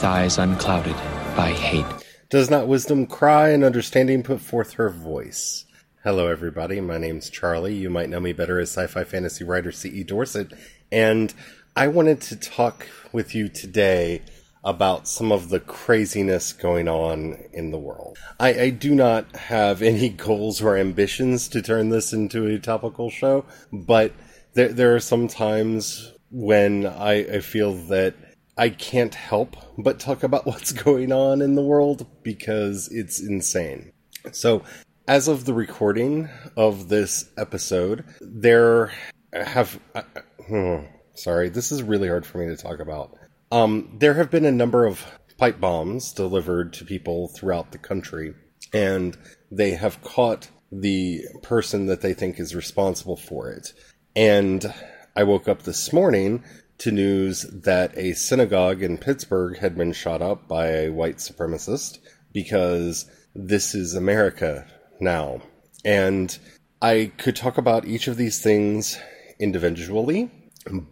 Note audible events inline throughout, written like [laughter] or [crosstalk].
With eyes unclouded by hate. Does not wisdom cry and understanding put forth her voice? Hello, everybody. My name's Charlie. You might know me better as sci fi fantasy writer C.E. Dorset. And I wanted to talk with you today about some of the craziness going on in the world. I, I do not have any [laughs] goals or ambitions to turn this into a topical show, but there, there are some times when I, I feel that I can't help but talk about [laughs] what's going on in the world because it's insane. So, as of the recording of this episode, there have. Uh, hmm, sorry, this is really hard for me to talk about. Um, there have been a number of pipe bombs delivered to people throughout the country, and they have caught the person that they think is responsible for it. And I woke up this morning to news that a synagogue in Pittsburgh had been shot up by a white supremacist because this is America now. And I could talk about each of these things individually,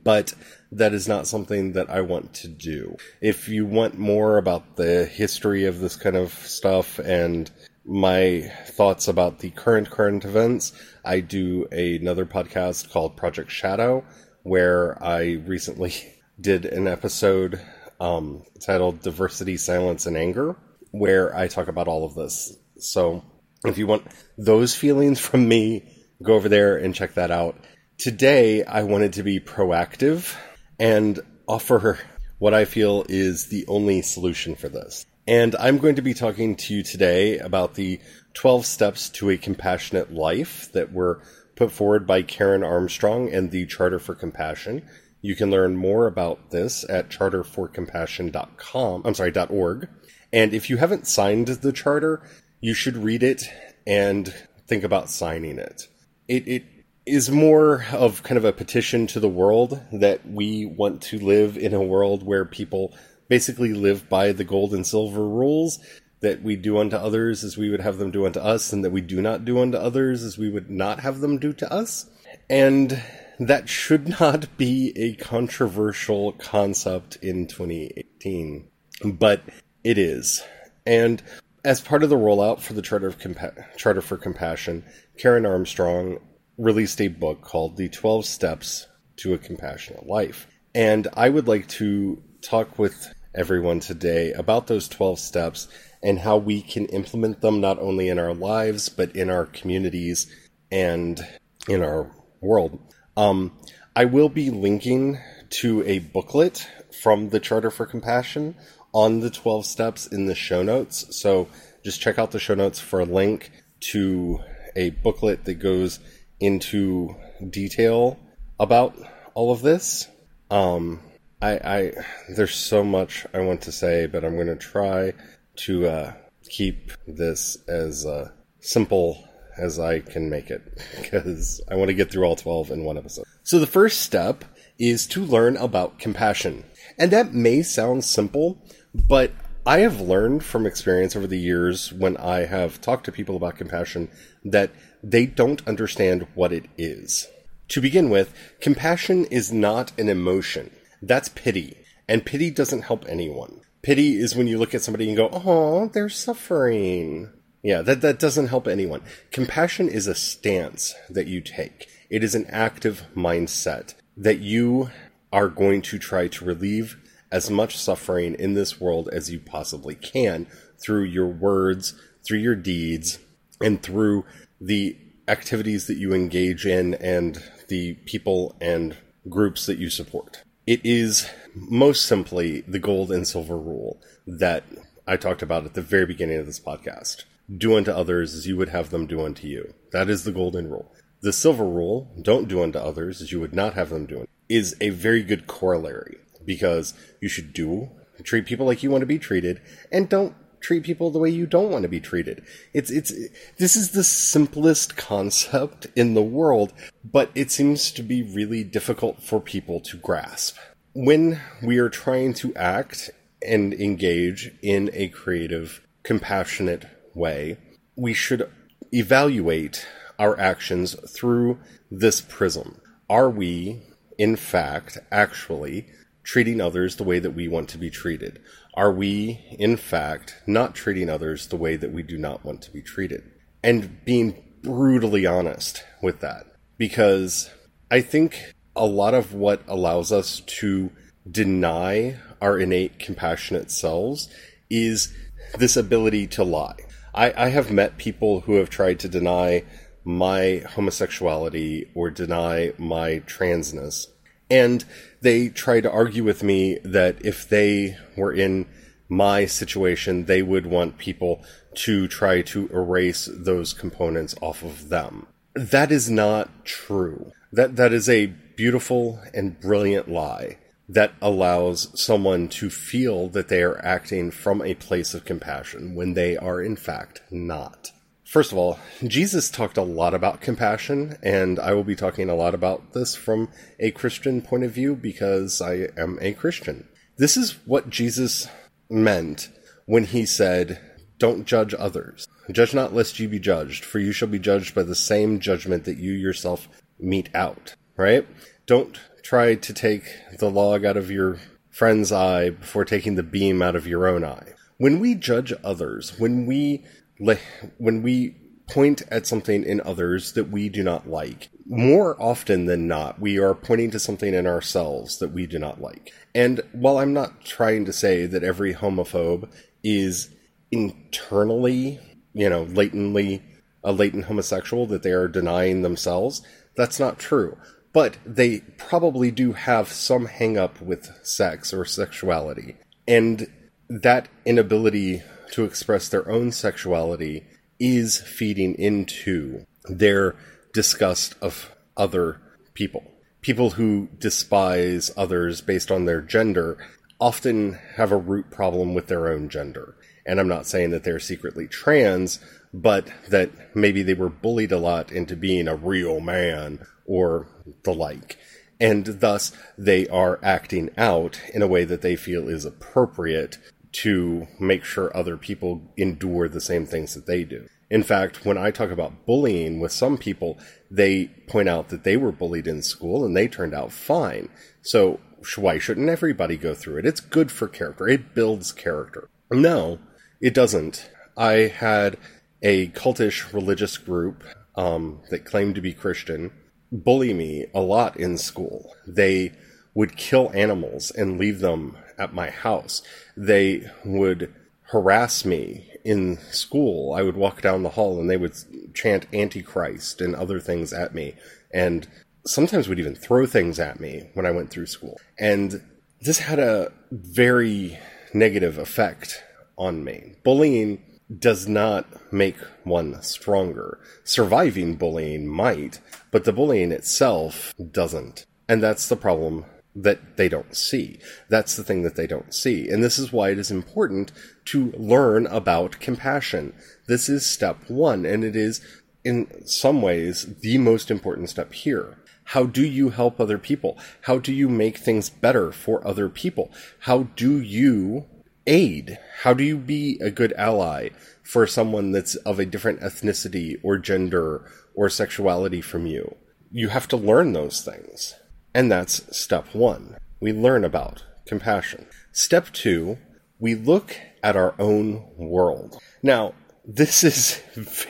but that is not something that I want to do. If you want more about the history of this kind of stuff and my thoughts about the current current events, I do another podcast called Project Shadow where I recently [laughs] did an episode um, titled Diversity, Silence, and Anger, where I talk about all of this. So if you want those feelings [laughs] from me, go over there and check that out. Today, I wanted to be proactive and offer what I feel is the only solution for this. And I'm going to be talking to you today about the 12 steps to a compassionate life that were put forward by Karen Armstrong and the Charter for Compassion. You can learn more about this at charterforcompassion.com. I'm sorry, .org. And if you haven't signed the charter, you should read it and think about signing it. It, it is more of kind of a petition to the world that we want to live in a world where people basically live by the gold and silver rules that we do unto others as we would have them do unto us, and that we do not do unto others as we would not have them do to us. And that should [laughs] not be a controversial concept in 2018, but it is. And as part of the rollout for the Charter, Compa- Charter for Compassion, Karen Armstrong released a book called The 12 Steps to a Compassionate Life. And I would like to talk with everyone today about those 12 steps and how we can implement them not only in our lives, but in our communities and in our world. Um, I will be linking to a booklet from the Charter for Compassion on the 12 steps in the show notes. So just check out the show notes for a link to a booklet that goes into detail about all of this. Um, I, I there's so much I want to say, but I'm going to try to uh, keep this as uh, simple as I can make it [laughs] because I want to get through all 12 in one episode. So the first step is to learn about compassion. And that may sound simple, but I have learned from experience over the years when I have talked to people about compassion that they don't understand what it is. To begin with, compassion is not an emotion. That's pity. And pity doesn't help anyone. Pity is when you look at somebody and go, oh, they're suffering. Yeah, that, that doesn't help anyone. Compassion is a stance that you take. It is an active mindset that you are going to try to relieve as much suffering in this world as you possibly can through your words, through your deeds, and through the activities that you engage in and the people and groups that you support. It is most simply the gold and silver rule that I talked about at the very beginning of this podcast. Do unto others as you would have them do unto you. That is the golden rule. The silver rule, don't do unto others as you would not have them do. is a very good corollary because you should do treat people like you want to be treated and don't treat people the way you don't want to be treated. It's it's this is the simplest concept in the world, but it seems to be really difficult for people to grasp. When we are trying to act and engage in a creative, compassionate way, we should evaluate our actions through this prism. Are we, in fact, actually treating others the way that we want to be treated? Are we, in fact, not treating others the way that we do not want to be treated? And being brutally honest with that. Because I think a lot of what allows us to deny our innate compassionate selves is this ability to lie. I, I have met people who have tried to deny my homosexuality or deny my transness. And they try to argue with me that if they were in my situation, they would want people to try to erase those components off of them. That is not true. That, that is a beautiful and brilliant lie that allows someone to feel that they are acting from a place of compassion when they are in fact not. First of all, Jesus talked a lot about compassion, and I will be talking a lot about this from a Christian point of view because I am a Christian. This is what Jesus meant when he said, Don't judge others. Judge not lest you be judged, for you shall be judged by the same judgment that you yourself mete out. Right? Don't try to take the log out of your friend's eye before taking the beam out of your own eye. When we judge others, when we when we point at something in others that we do not like, more often than not, we are pointing to something in ourselves that we do not like. And while I'm not trying to say that every homophobe is internally, you know, latently a latent homosexual, that they are denying themselves, that's not true. But they probably do have some hang up with sex or sexuality. And that inability to express their own sexuality is feeding into their disgust of other people. People who despise others based on their gender often have a root problem with their own gender. And I'm not saying that they're secretly trans, but that maybe they were bullied a lot into being a real man or the like. And thus they are acting out in a way that they feel is appropriate to make sure other people endure the same things that they do. In fact, when I talk about bullying with some people, they point out that they were bullied in school and they turned out fine. So why shouldn't everybody go through it? It's good for character. It builds character. No, it doesn't. I had a cultish religious group um, that claimed to be Christian bully me a lot in school. They would kill animals and leave them at my house. They would harass me in school. I would walk down the hall and they would chant Antichrist and other things at me. And sometimes would even throw things at me when I went through school. And this had a very negative effect on me. Bullying does not make one stronger. Surviving bullying might, but the bullying itself doesn't. And that's the problem that they don't see. That's the thing that they don't see. And this is why it is important to learn about compassion. This is step one, and it is in some ways the most important step here. How do you help other people? How do you make things better for other people? How do you aid? How do you be a good ally for someone that's of a different ethnicity or gender or sexuality from you? You have to learn those things. And that's step one. We learn about compassion. Step two, we look at our own world. Now, this [laughs] is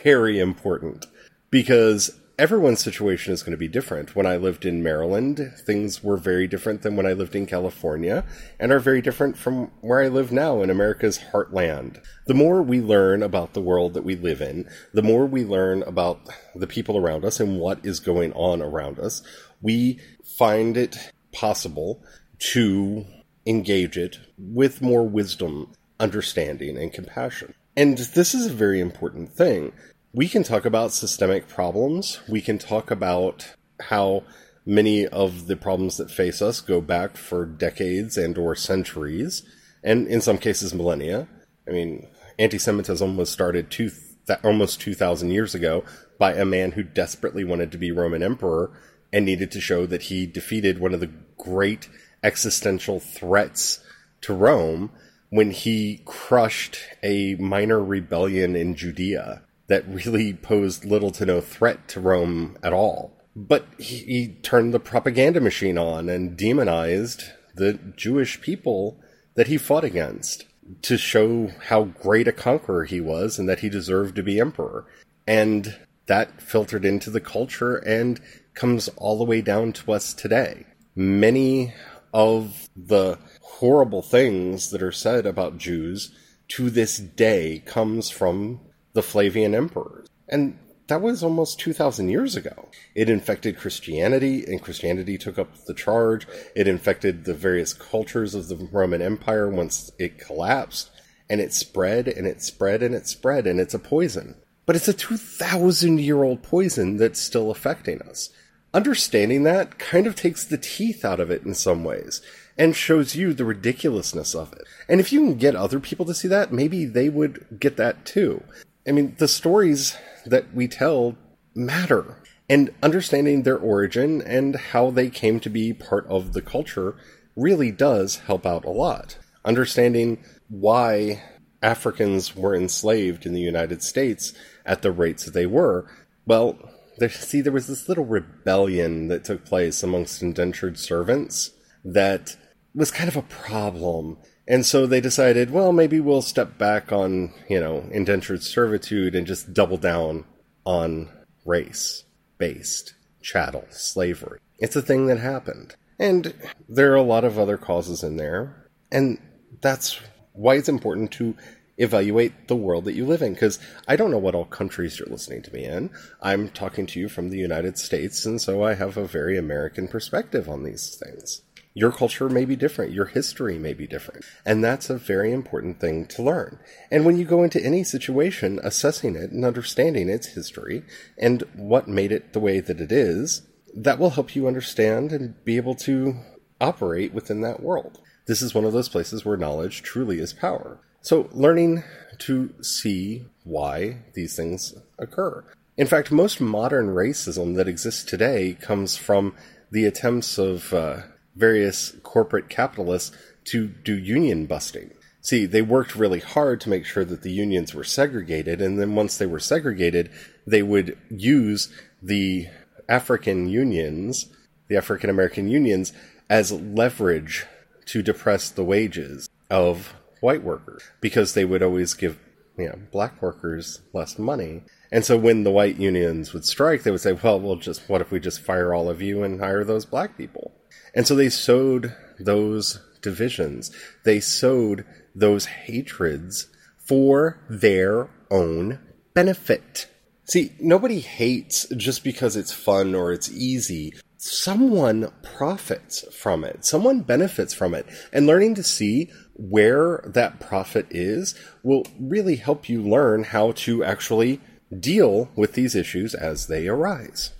very important because everyone's situation is going to be different. When I lived in Maryland, things were very different than when I lived in California and are very different from where I live now in America's heartland. The more we learn about the world that we live in, the more we learn about the people around us and what is going on around us, we find it possible to engage it with more wisdom, understanding, and compassion. And this is a very important thing. We can talk about systemic problems. We can talk about how Many of the problems that face us go back for decades and or centuries, and in some cases millennia. I mean, anti-Semitism was started two, th- almost 2,000 years ago by a man who desperately wanted to be Roman emperor and needed to show that he defeated one of the great existential threats to Rome when he crushed a minor rebellion in Judea that really posed little to no threat to Rome at all. But he, he turned the propaganda machine on and demonized the Jewish people that he fought against to show how great a conqueror he was and that he deserved to be emperor. And that filtered into the culture and comes all the way down to us today. Many of the horrible things that are said about Jews to this day comes from the Flavian emperors. And that was almost 2,000 years ago. It infected Christianity, and Christianity took up the charge. It infected the various cultures of the Roman Empire once it collapsed, and it spread, and it spread, and it spread, and it's a poison. But it's a 2,000 year old poison that's still affecting us. Understanding that kind of takes the teeth out of it in some ways and shows you the ridiculousness of it. And if you can get other people to see that, maybe they would get that too. I mean, the stories that we tell matter. And understanding their origin and how they came to be part of the culture really does help out a lot. Understanding why Africans were enslaved in the United States at the rates that they were, well, there, see, there was this little rebellion that took place amongst indentured servants that was kind of a problem. And so they decided, well, maybe we'll step back on, you know, indentured servitude and just double down on race based chattel slavery. It's a thing that happened. And there are a lot of other causes in there. And that's why it's important to evaluate the world that you live in. Because I don't know what all countries you're listening to me in. I'm talking to you from the United States, and so I have a very American perspective on these things. Your culture may be different. Your history may be different. And that's a very important thing to learn. And when you go into any situation, assessing it and understanding its history and what made it the way that it is, that will help you understand and be able to operate within that world. This is one of those places where knowledge truly is power. So, learning to see why these things occur. In fact, most modern racism that exists today comes from the attempts of uh, various corporate capitalists to do union busting. See, they worked really hard to make sure that the unions were segregated, and then once they were segregated, they would use the African unions, the African American unions, as leverage to depress the wages of white workers because they would always give you know, black workers less money. And so when the white unions would strike, they would say, well, we'll just, what if we just fire all of you and hire those black people? And so they sowed those divisions. They sowed those hatreds for their own benefit. See, nobody hates just because it's fun or it's easy. Someone profits from it. Someone benefits from it. And learning to see where that profit is will really help you learn how to actually deal with these issues as they arise.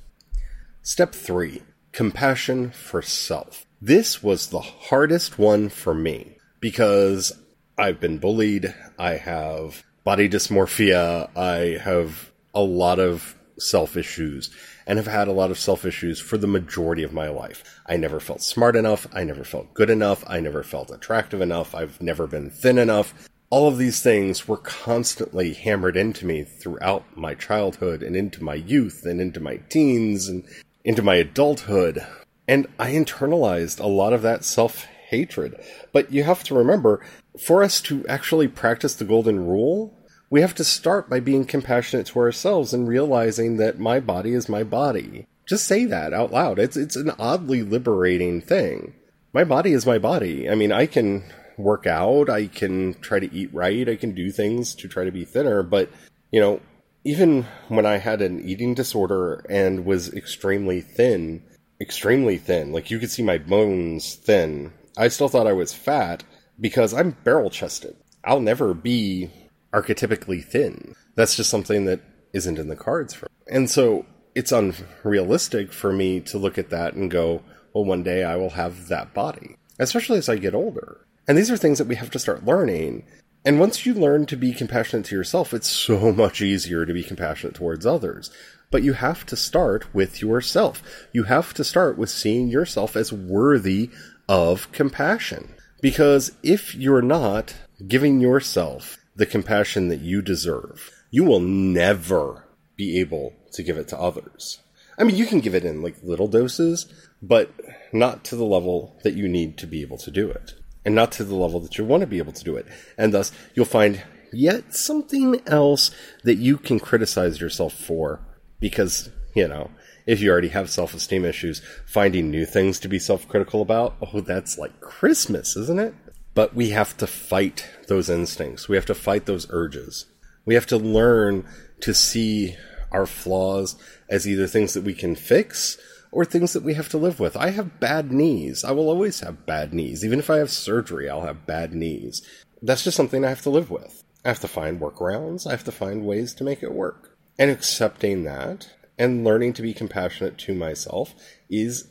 Step three compassion for self. This was the hardest one for me because I've been bullied, I have body dysmorphia, I have a lot of self issues and have had a lot of self issues for the majority of my life. I never felt smart enough, I never felt good enough, I never felt attractive enough, I've never been thin enough. All of these things were constantly hammered into me throughout my childhood and into my youth and into my teens and into my adulthood. And I internalized a lot of that self hatred. But you have to remember, for us to actually practice the golden rule, we have to start by being compassionate to ourselves and realizing that my body is my body. Just say that out loud. It's it's an oddly liberating thing. My body is my body. I mean, I can work out, I can try to eat right, I can do things to try to be thinner, but you know, even when I had an eating disorder and was extremely thin, extremely thin, like you could see my bones thin, I still thought I was fat because I'm barrel chested. I'll never be archetypically thin. That's just something that isn't in the cards for me. And so it's unrealistic for me to look at that and go, well, one day I will have that body, especially as I get older. And these are things that we have to start learning. And once you learn to be compassionate to yourself, it's so [laughs] much easier to be compassionate towards others. But you have to start with yourself. You have to start with seeing yourself as worthy of compassion. Because if you're not giving yourself the compassion that you deserve, you will never be able to give it to others. I mean, you can give it in like little doses, but not to the level that you need to be able to do it, and not to the level that you want to be able to do it. And thus, you'll find yet something else that you can criticize yourself for because, you know, if you already have self esteem issues, finding new things to be self critical about, oh, that's like Christmas, isn't it? But we have to fight those instincts. We have to fight those urges. We have to learn to see our flaws as either things that we can fix or things that we have to live with. I have bad knees. I will always have bad knees. Even if I have surgery, I'll have bad knees. That's just something I have to live with. I have to find workarounds. I have to find ways to make it work. And accepting that and learning to be compassionate to myself is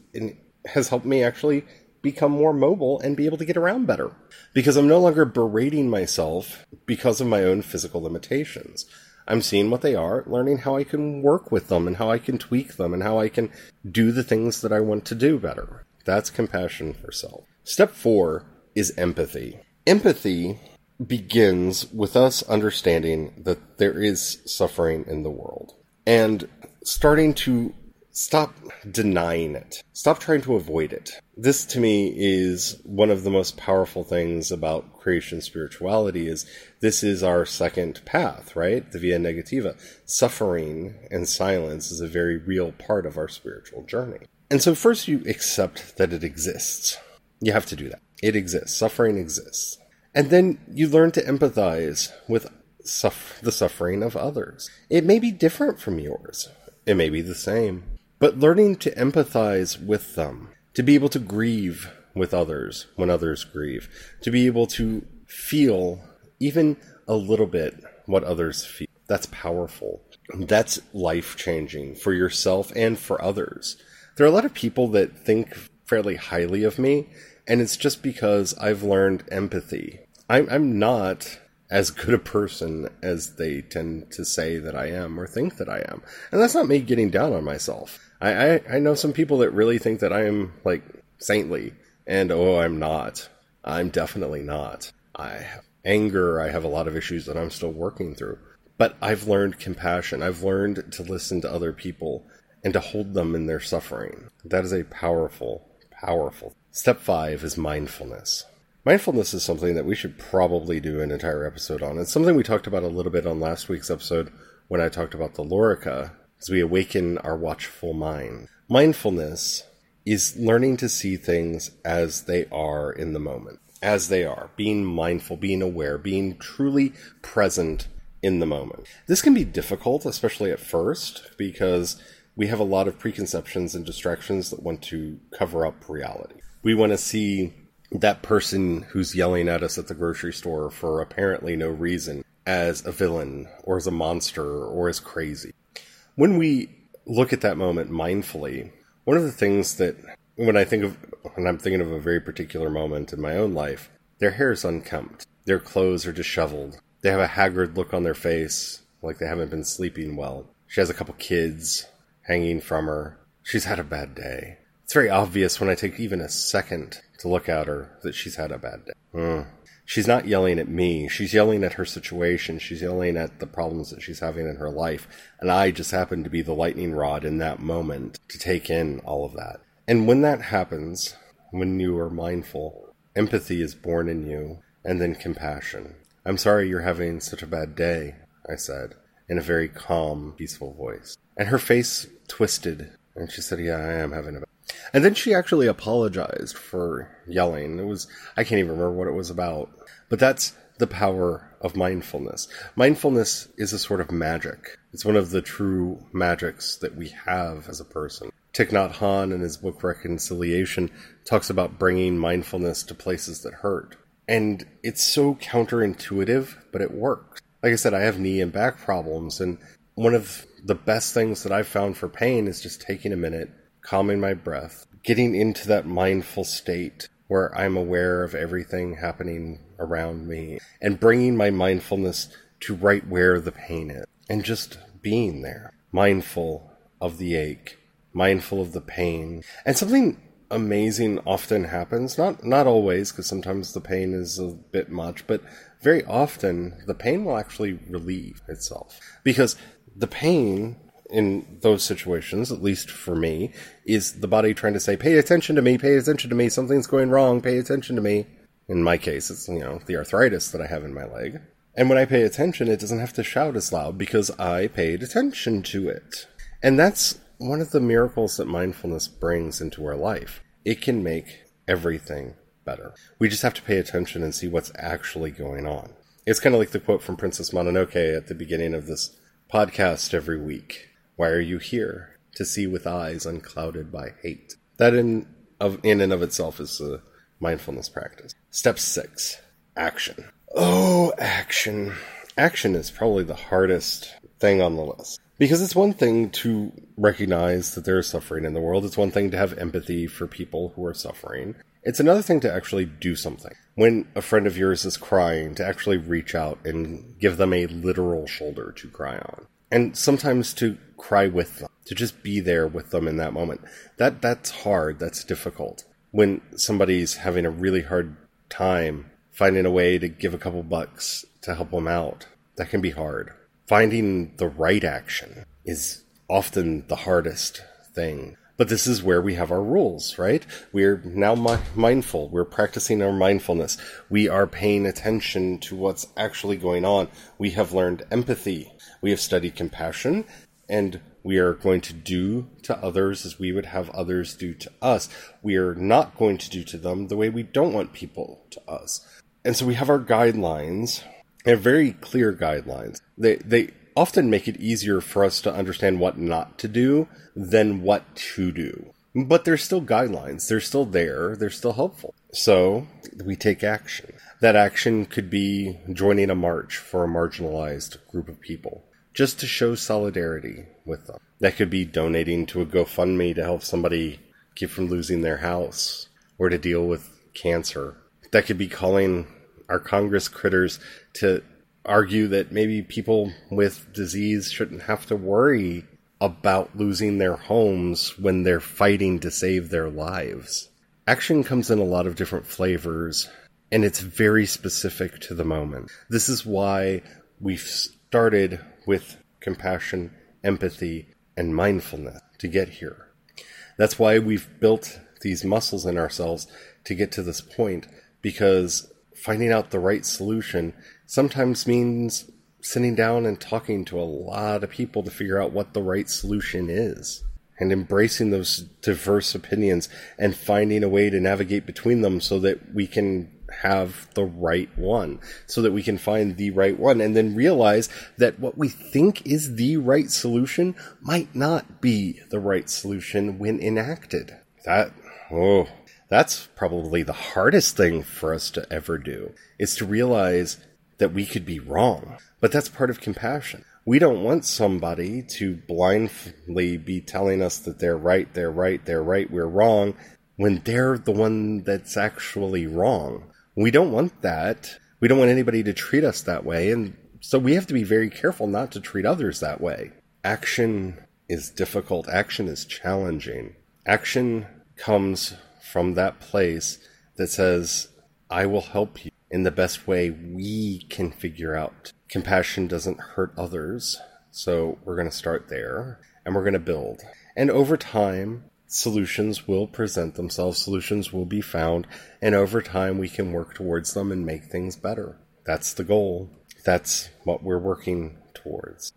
has helped me actually become more mobile and be able to get around better because I'm no longer berating myself because of my own physical limitations. I'm seeing what they are, learning how I can work with them and how I can tweak them and how I can do the things that I want to do better. That's compassion for self. Step four is empathy. Empathy begins with us understanding that there is suffering in the world and starting to stop denying it. Stop trying to avoid it. This to me is one of the most powerful things about creation spirituality is this is our second path, right? The via negativa. Suffering and silence is a very real part of our spiritual journey. And so first you accept that it exists. You have to do that. It exists. Suffering exists. And then you learn to empathize with the suffering of others. It may be different from yours. It may be the same but learning to empathize with them, to be able to grieve with others when others grieve, to be able to feel even a little bit what others feel. That's powerful. That's life changing for yourself and for others. There are a lot of people that think fairly highly of me, and it's just because I've learned empathy. I'm, I'm not as good a person as they tend to say that I am or think that I am. And that's not me getting down on myself. I, I, I know some people that really think that I am like saintly, and oh, I'm not. I'm definitely not. I have anger. I have a lot of issues that I'm still working through. But I've learned compassion. I've learned to listen to other people and to hold them in their suffering. That is a powerful, powerful. Step five is mindfulness. Mindfulness is something that we should probably do an entire episode on. It's something we talked about a little bit on last week's episode when I talked about the Lorica as we awaken our watchful mind. Mindfulness is learning to see things as they are in the moment, as they are, being mindful, being aware, being truly present in the moment. This can be difficult, especially at first, because we have a lot of preconceptions and distractions that want to cover up reality. We want to see that person who's yelling at us at the grocery store for apparently no reason as a villain or as a monster or as crazy when we look at that moment mindfully, one of the things that when I think of when I'm thinking of a very particular moment in my own life, their hair is unkempt, their clothes are disheveled, they have a haggard look on their face, like they haven't been sleeping well. She has a couple kids hanging from her. She's had a bad day. It's very obvious when I take even a second to look at her that she's had a bad day. Mm she's not yelling at me. She's yelling at her situation. She's yelling at the problems that she's having in her life. And I just happen to be the lightning rod in that moment to take in all of that. And when that happens, when you are mindful, empathy is born in you, and then compassion. I'm sorry you're having such a bad day, I said, in a very calm, peaceful voice. And her face twisted, and she said, Yeah, I am having a bad and then she actually apologized for yelling. It was, I can't even remember what it was about. But that's the power of mindfulness. Mindfulness is a sort of magic. It's one of the true magics that we have as a person. Thich Nhat Hanh in his book Reconciliation talks about bringing mindfulness to places that hurt. And it's so counterintuitive, but it works. Like I said, I have knee and back problems, and one of the best things that I've found for pain is just taking a minute, calming my breath, getting into that mindful state where I'm aware of everything happening around me and bringing my mindfulness to right where the pain is and just being there, mindful of the ache, mindful of the pain. And something amazing often happens, not not always because sometimes the pain is a bit much, but very often the pain will actually relieve itself because the pain in those situations, at least for me, is the body trying to say, pay attention to me, pay attention to me, something's going wrong, pay attention to me. In my case, it's, you know, the arthritis that I have in my leg. And when I pay attention, it doesn't have to shout as loud because I paid attention to it. And that's one of the miracles that mindfulness brings into our life. It can make everything better. We just have to pay attention and see what's actually going on. It's kind of like the quote from Princess Mononoke at the beginning of this podcast every week. Why are you here? To see with eyes unclouded by hate. That in of in and of itself is a mindfulness practice. Step six. Action. Oh, action. Action is probably the hardest thing on the list. Because it's one thing to recognize that there is suffering in the world. It's one thing to have empathy for people who are suffering. It's another thing to actually do something. When a friend of yours is crying, to actually reach out and give them a literal shoulder to cry on. And sometimes to cry with them, to just be there with them in that moment. That that's hard, that's difficult. When somebody's having a really hard time finding a way to give a couple bucks to help them out, that can be hard. Finding the right action is often the hardest thing. But this is where we have our rules, right? We're now mi- mindful. We're practicing our mindfulness. We are paying attention to what's actually going on. We have learned empathy. We have studied compassion and we are going to do to others as we would have others do to us. We are not going to do to them the way we don't want people to us. And so we have our guidelines. They're very clear guidelines. They, they often make it easier for us to understand what not to do than what to do. But they're still guidelines. They're still there. They're still helpful. So we take action. That action could be joining a march for a marginalized group of people just to show solidarity with them. That could be donating to a GoFundMe to help somebody keep from losing their house or to deal with cancer. That could be calling our Congress critters to argue that maybe people with disease shouldn't have to worry about losing their homes when they're fighting to save their lives. Action comes in a lot of different flavors, and it's very specific to the moment. This is why we've started with compassion, empathy, and mindfulness to get here. That's why we've built these muscles in ourselves to get to this point, because finding out the right solution sometimes means sitting down and talking to a lot of people to figure out what the right solution is and embracing those diverse opinions and finding a way to navigate between them so that we can have the right one so that we can find the right one and then realize that what we think is the right solution might not be the right solution when enacted. That, oh, that's probably the hardest thing for us to ever do is to realize that we could be wrong. But that's part of compassion. We don't want somebody to blindly be telling us that they're right, they're right, they're right, we're wrong, when they're the one that's actually wrong. We don't want that. We don't want anybody to treat us that way, and so we have to be very careful not to treat others that way. Action is difficult, action is challenging. Action comes from that place that says, I will help you in the best way we can figure out. Compassion doesn't hurt others, so we're going to start there and we're going to build. And over time, solutions will present themselves, solutions will be found, and over time we can work towards them and make things better. That's the goal. That's what we're working towards.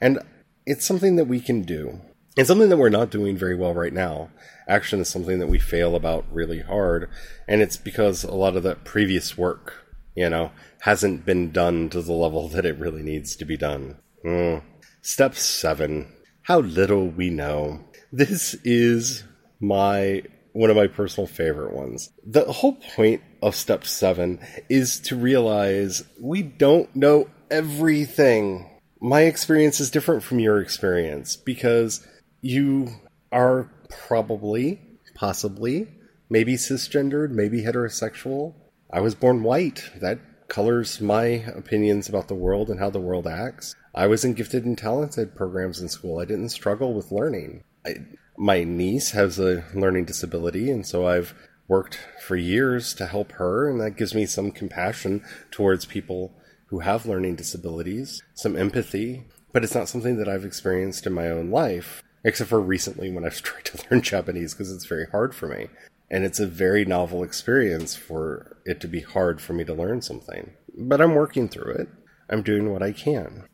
And it's something that we can do. It's something that we're not doing very well right now. Action is something that we fail about really hard, and it's because a lot of that previous work, you know, hasn't been done to the level [laughs] that it really needs to be done. Mm. Step seven. How little we know. This is my one of my personal favorite ones. The whole point of step 7 is to realize we don't know everything. my experience is different from your experience because you are probably, possibly, maybe cisgendered, maybe heterosexual. I was born white. That colors my opinions about the world and how the world acts. I was in gifted and talented programs in school. I didn't struggle with learning. I, my niece has a learning disability, and so I've worked for years to help her, and that gives me some compassion towards people who have learning disabilities, some empathy, but it's not something that I've experienced in my own life, except for recently when I've [laughs] tried to learn Japanese because it's very hard for me. And it's a very novel experience for it to be hard for me to learn something. But I'm working through it. I'm doing what I can.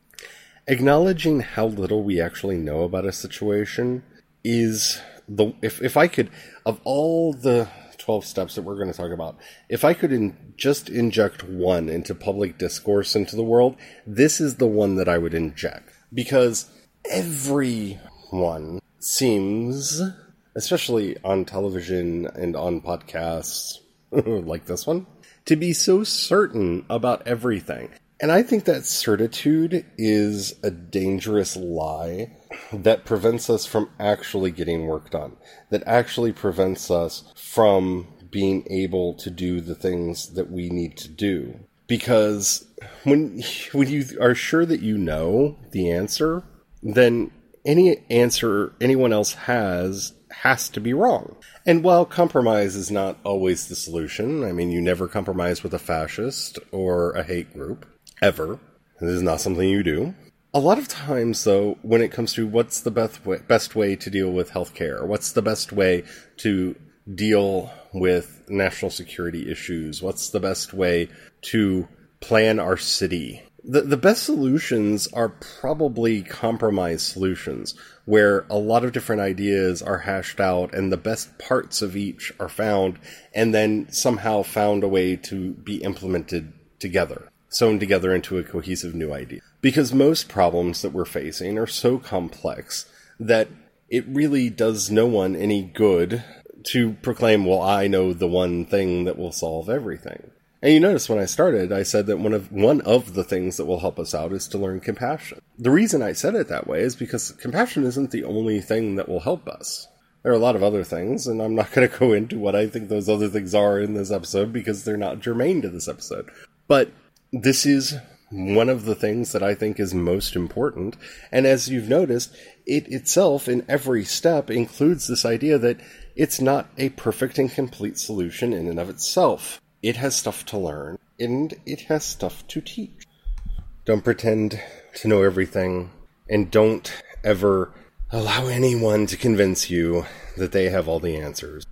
Acknowledging how little we actually know about a situation is the if if I could of all the 12 steps that we're going to talk about, if I could in, just inject one into public discourse into the world, this is the one that I would inject because everyone seems especially on television and on podcasts [laughs] like this one to be so certain about everything. And I think that certitude is a dangerous lie that prevents us from actually getting work done, that actually prevents us from being able to do the things that we need to do. Because when [laughs] when you are sure that you know the answer, then any answer anyone else has has to be wrong. And while compromise is not always the solution, I mean, you never compromise with a fascist or a hate group, ever. This is not something you do. A lot of times, though, when it comes to what's the best way, best way to deal with healthcare, what's the best way to deal with national security issues, what's the best way to plan our city, the, the best solutions are probably compromise solutions where a lot of different ideas are hashed out and the best parts of each are found and then somehow found a way to be implemented together, sewn together into a cohesive new idea. Because most problems that we're facing are so complex that it really does no one any good to proclaim, well, I know the one thing that will solve everything. And you notice when I started, I said that one of one of the things that will help us out is to learn compassion. The reason I said it that way is because compassion isn't the only thing that will help us. There are a lot of other things, and I'm not [laughs] going to go into what I think those other things are in this episode because they're not germane to this episode. But this is one of the things that I think is most important. And as you've noticed, it itself in every step includes this idea that it's not a perfect and complete solution in and of itself it has stuff to learn, and it has stuff to teach. Don't pretend to know everything, and don't ever allow anyone to convince you that they have all the answers,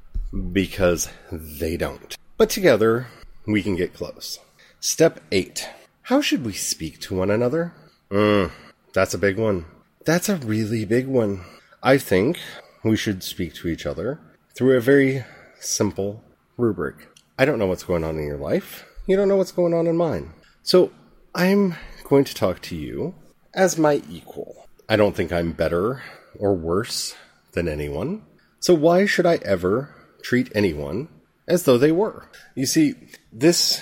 because they don't. But together, we can get close. Step 8. How should we speak to one another? Mm, that's a big one. That's a really big one. I think we should speak to each other through a very simple rubric. I don't know what's going on in your life. You don't know what's going on in mine. So I'm going to talk to you as my equal. I don't think I'm better or worse than anyone. So why should I ever treat anyone as though they were? You see, this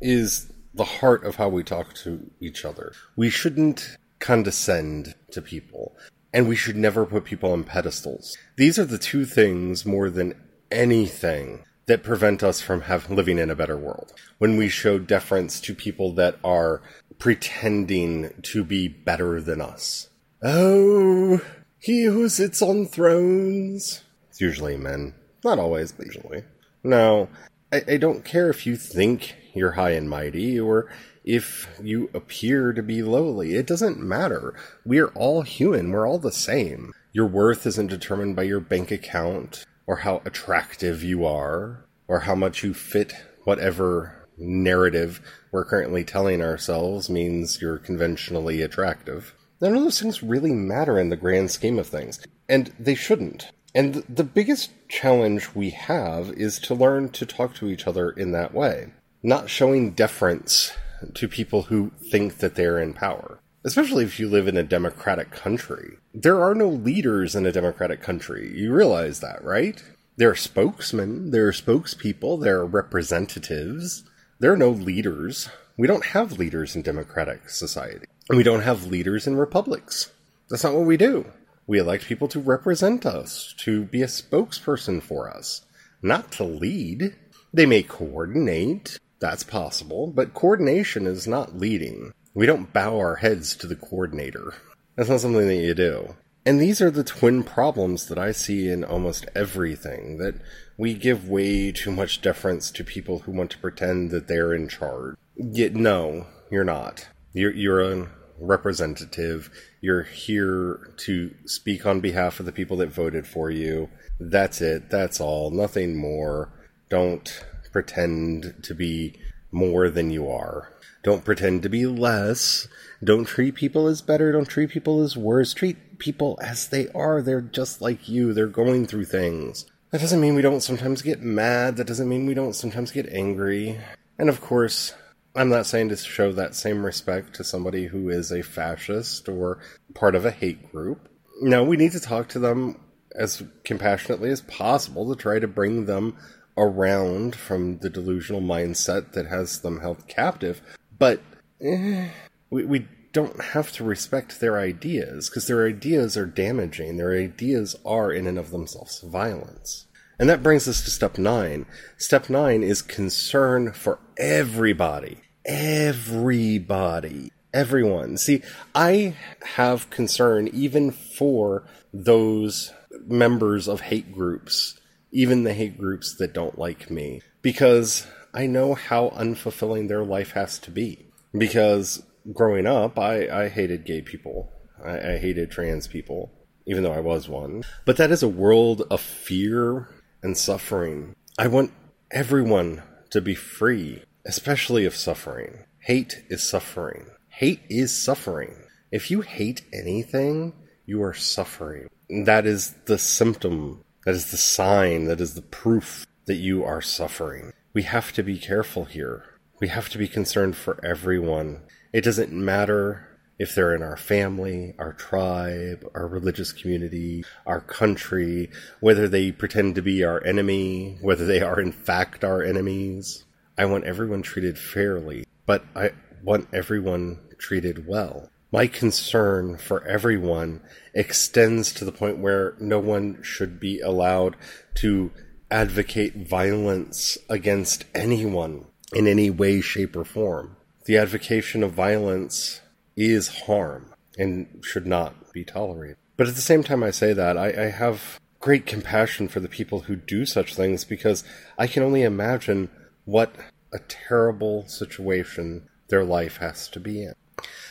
is the heart of how we talk to each other. We shouldn't condescend to people, and we should never put people on pedestals. These are the two things more than anything that prevent us from have, living in a better world. When we show deference to people that are pretending to be better than us. Oh, he who sits on thrones. It's usually men. Not always, but usually. No, I, I don't care if you think you're high and mighty or if you appear to be lowly. It doesn't matter. We're all human. We're all the same. Your worth isn't determined by your bank account or how attractive you are, or how much you fit whatever narrative we're currently telling ourselves means you're conventionally attractive. None of those things really matter in the grand scheme of things, and they shouldn't. And the biggest challenge we have is to learn to talk to each other in that way, not showing deference to people who think that they're in power especially if you live in a democratic country. There are no leaders in a democratic country. You realize that, right? There are spokesmen, there are spokespeople, there are representatives. There are no leaders. We don't have leaders in democratic society. And we don't have leaders in republics. That's not what we do. We elect people to represent us, to be a spokesperson for us, not to lead. They may coordinate, that's possible, but coordination is not leading. We don't bow our heads to the coordinator. That's not something that you do. And these are the twin problems that I see in almost everything that we give way too much deference to people who want to pretend that they're in charge. Yet, no, you're not. You're, you're a representative. You're here to speak on behalf of the people that voted for you. That's it. That's all. Nothing more. Don't pretend to be more than you are. Don't pretend to be less. Don't treat people as better. Don't treat people as worse. Treat people as they are. They're just like you. They're going through things. That doesn't mean we don't sometimes get mad. That doesn't mean we don't sometimes get angry. And of course, I'm not saying to show that same respect to somebody who is a fascist or part of a hate group. No, we need to talk to them as compassionately as possible to try to bring them around from the delusional mindset that has them held captive. But eh, we, we don't have to respect their ideas because their ideas are damaging. Their ideas are, in and of themselves, violence. And that brings us to step nine. Step nine is concern for everybody. Everybody. Everyone. See, I have concern even for those members of hate groups, even the hate groups that don't like me, because I know how unfulfilling their life has to be. Because growing up, I, I hated gay people. I, I hated trans people, even though I was one. But that is a world of fear and suffering. I want everyone to be free, especially of suffering. Hate is suffering. Hate is suffering. If you hate anything, you are suffering. That is the symptom, that is the sign, that is the proof that you are suffering. We have to be careful here. We have to be concerned for everyone. It doesn't matter if they're in our family, our tribe, our religious community, our country, whether they pretend to be our enemy, whether they are in fact our enemies. I want everyone treated fairly, but I want everyone treated well. My concern for everyone extends to the point where no one should be allowed to advocate violence against anyone in any way, shape, or form. The advocation of violence is harm and should not be tolerated. But at the same time, I say that, I, I have great compassion for the people who do such things because I can only imagine what a terrible situation their life has to be in.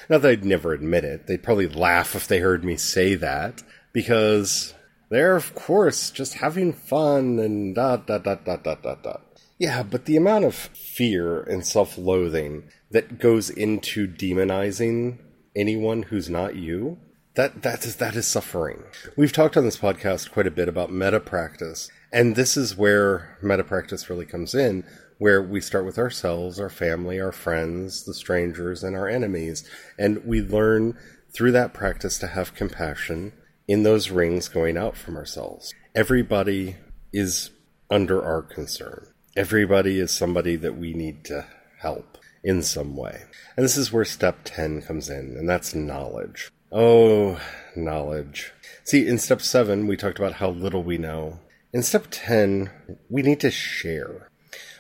Not that I'd never admit it. They'd probably laugh if they heard me say that because they're, of course, just having fun and dot, dot, dot, dot, dot, dot, dot. Yeah, but the amount of fear and self loathing that goes into demonizing anyone who's not you, that, that, is, that is suffering. We've talked on this podcast quite a bit about metta practice, and this is where metta practice really comes in, where we start with ourselves, our family, our friends, the strangers, and our enemies, and we learn through that practice to have compassion in those rings going out from ourselves. Everybody is under our concern. Everybody is somebody that we need to help in some way. And this is where step 10 comes in, and that's knowledge. Oh, knowledge. See, in step 7, we talked about how little we know. In step 10, we need to share.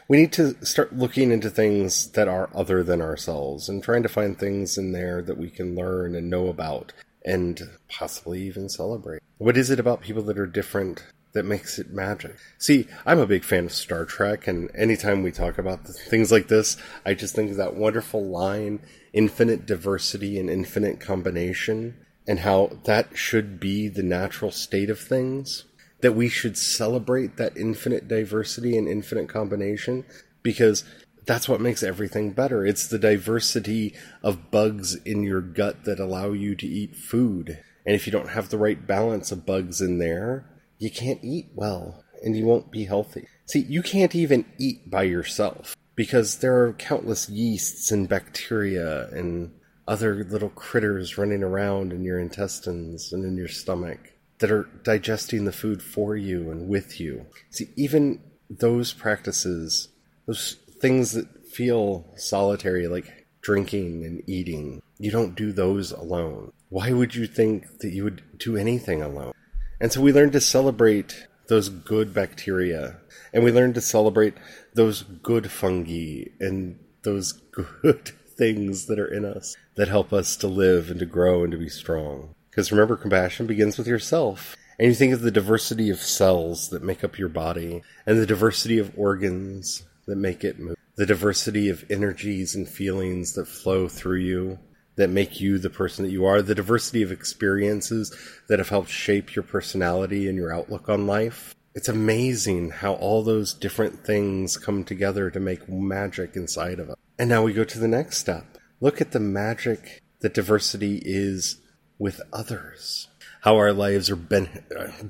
We need to start looking into things that are other than ourselves and trying to find things in there that we can learn and know about and possibly even celebrate. What is it about people that are different that makes it magic. See, I'm a big fan of Star Trek, and anytime we talk about things like this, I just think of that wonderful line infinite diversity and infinite combination, and how that should be the natural state of things. That we should celebrate that infinite diversity and infinite combination because that's what makes everything better. It's the diversity of bugs in your gut that allow you to eat food. And if you don't have the right balance of bugs in there, you can't eat well and you won't be healthy. See, you can't even eat by yourself because there are countless yeasts and bacteria and other little critters running around in your intestines and in your stomach that are digesting the food for you and with you. See, even those practices, those things that feel solitary, like drinking and eating, you don't do those alone. Why would you think that you would do anything alone? And so we learn to celebrate those good bacteria and we learn to celebrate those good fungi and those [laughs] good things that are in us that help us to live and to grow and to be strong. Because remember, compassion begins with yourself. And you think of the diversity of cells that make up your body and the diversity of organs that make it move, the diversity of energies and feelings that flow through you that make you the person that you are, the diversity of experiences that have helped shape your personality and your outlook on life. It's amazing how all those different things come together to make magic inside of us. And now we go to the next step. Look at the magic that diversity is with others. How our lives are ben-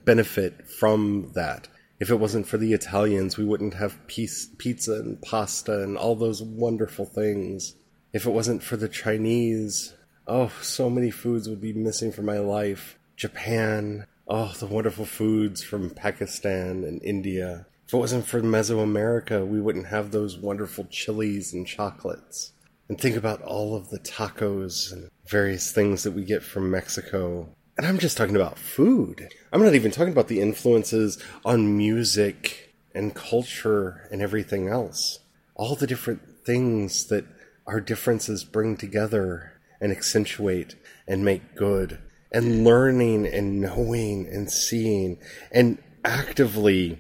benefit from that. If it wasn't for the Italians, we wouldn't have pizza and pasta and all those wonderful things. If it wasn't for the Chinese, oh, so many foods would be missing from my life. Japan, oh, the wonderful foods from Pakistan and India. If it wasn't for Mesoamerica, we wouldn't have those wonderful chilies and chocolates. And think about all of the tacos and various things that we get from Mexico and I'm just talking about food. I'm not even talking about the influences on music and culture and everything else. All the different things that our differences bring together and accentuate and make good. And learning and knowing and seeing and actively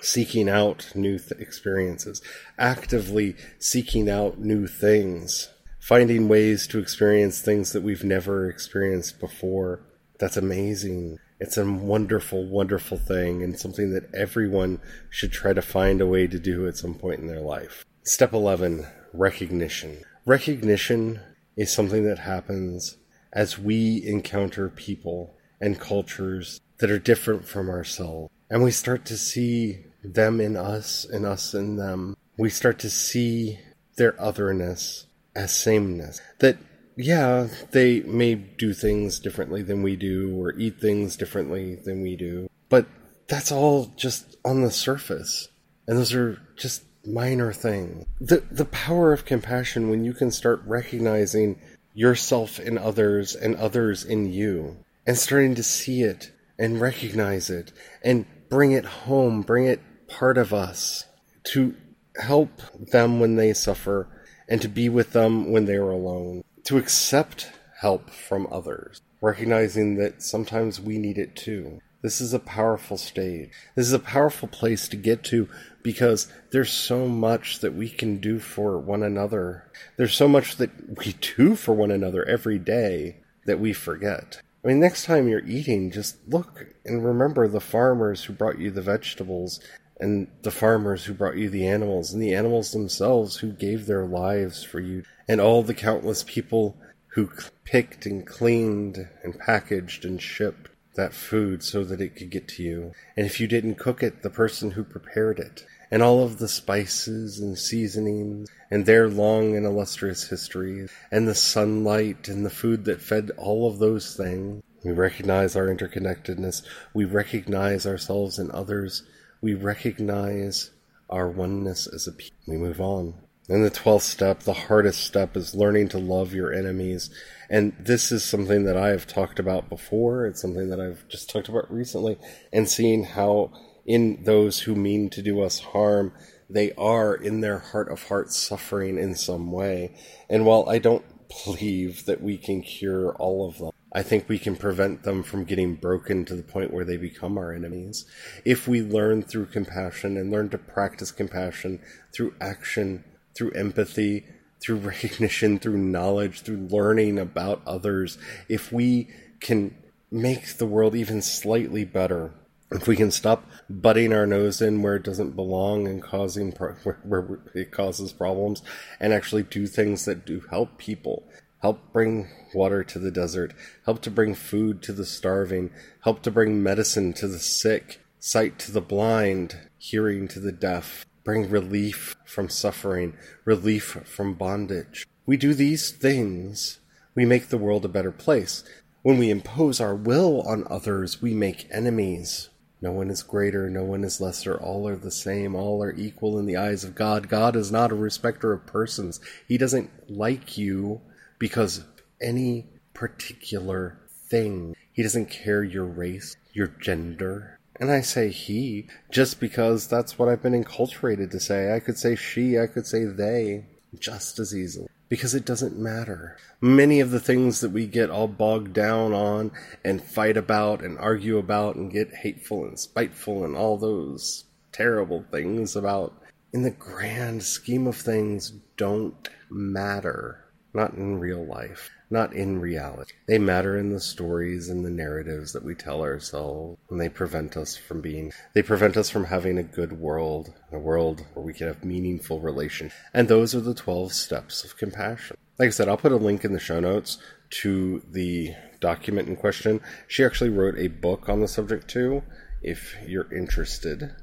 seeking out new th- experiences, actively seeking out new things, finding ways to experience things that we've never experienced before that's amazing. It's a wonderful, wonderful thing and something that everyone should try to find a way to do at some point in their life. Step 11 Recognition. Recognition is something that happens as we encounter people and cultures that are different from ourselves. And we start to see them in us and us in them. We start to see their otherness as sameness. That yeah, they may do things differently than we do or eat things differently than we do, but that's all just on the surface. And those are just minor things. The the power of compassion when you can start recognizing yourself in others and others in you and starting to see it and recognize it and bring it home, bring it part of us to help them when they suffer and to be with them when they're alone to accept help from others, recognizing that sometimes we need it too. This is a powerful state. This is a powerful place to get to because there's so much that we can do for one another. There's so much that we [laughs] do for one another every day that we forget. I mean, next time you're eating, just look and remember the farmers who brought you the vegetables and the farmers who brought you the animals and the animals themselves who gave their lives for you and all the countless people who picked and cleaned and packaged and shipped that food so that it could get to you. And if you didn't cook it, the person who prepared it. And all of the spices and seasonings and their long and illustrious history and the sunlight and the food that fed all of those things. We recognize our interconnectedness. We recognize ourselves and others we recognize our oneness as a people. We move on. And the 12th step, the hardest step, is learning to love your enemies. And this is something that I have talked about before. It's something that I've just talked about recently, and seeing how in those who mean to do us harm, they are in their heart of hearts suffering in some way. And while I don't believe that we can cure all of them, I think we can prevent them from getting broken to the point where they become our enemies. If we learn through compassion and learn to practice compassion through action, through empathy, through [laughs] recognition, through knowledge, through learning about others, if we can make the world even slightly better, if we can stop butting our nose in where it doesn't belong and causing pro- [laughs] where, where it causes problems and actually do things that do help people help bring water to the desert, help to bring food to the starving, help to bring medicine to the sick, sight to the blind, hearing to the deaf, bring relief from suffering, relief from bondage. We do these things, we make the world a better place. When we impose our will on others, we make enemies. No one is greater, no one is lesser, all are the same, all are equal in the eyes of God. God is not a respecter of persons. He doesn't like you because of any particular thing. He doesn't care your race, your gender. And I say he just because that's what I've been enculturated to say. I could say she, I could say they just as easily because it doesn't matter. Many of the things that we get all bogged down on and fight about and argue about and get hateful and spiteful and all those terrible things about, in the grand scheme of things, don't matter. Not in real life not in reality. They matter in the stories and the narratives that we tell ourselves, and they prevent us from being, they prevent us from having a good world, a world where we can have meaningful relations. And those are the 12 steps of compassion. Like I said, I'll put a link in the show notes to the document in question. She actually wrote a book on the subject too, if you're interested.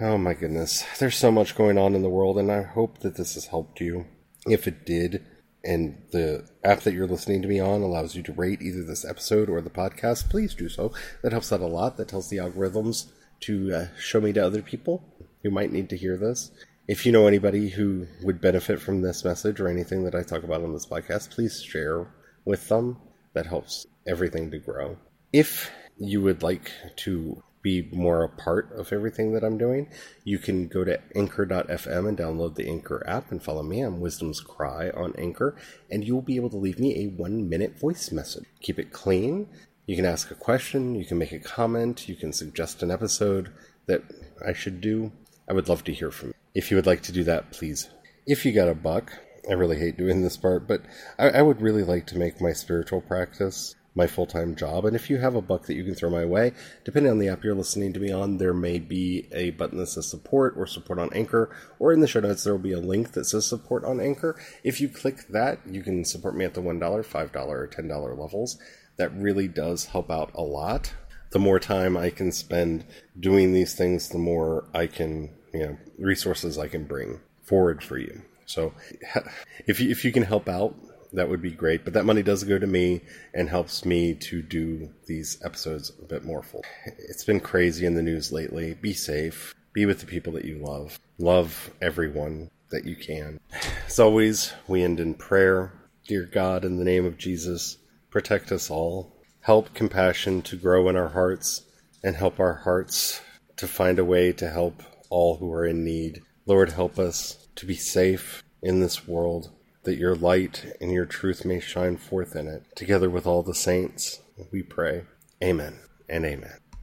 Oh my goodness. There's so much going on in the world, and I hope that this has helped you. If it did, and the app that you're listening to me on allows you to rate either this episode or the podcast, please do so. That helps out a lot. That tells the algorithms to uh, show me to other people who might need to hear this. If you know anybody who would benefit from this message or anything that I talk about on this podcast, please share with them. That helps everything to grow. If you would like to be more a part of everything that I'm doing, you can go to anchor.fm and download the Anchor app and follow me. I'm Wisdom's Cry on Anchor, and you will be able to leave me a one minute voice message. Keep it clean. You can ask a question, you can make a comment, you can suggest an episode that I should do. I would love to hear from you. If you would like to do that, please. If you got a buck, I really hate doing this part, but I, I would really like to make my spiritual practice my full time job. And if you have a buck that you can throw my way, depending on the app you're listening to me on, there may be a button that says support or support on Anchor, or in the show notes, there will be a link that says support on Anchor. If you click that, you can support me at the $1, $5, or $10 levels. That really does help out a lot. The more time I can spend doing these things, the more I can, you know, resources I can bring forward for you. So [laughs] if you, if you can help out, that would be great. But that money does go to me and helps me to do these episodes a bit more full. It's been crazy in the news lately. Be safe. Be with the people that you love. Love everyone that you can. As always, we end in prayer. Dear God, in the name of Jesus, protect us all. Help compassion to grow in our hearts and help our hearts to find a way to help all who are in need. Lord, help us to be safe in this world that your light and your truth may shine forth in it. Together with all the saints, we pray. Amen and amen.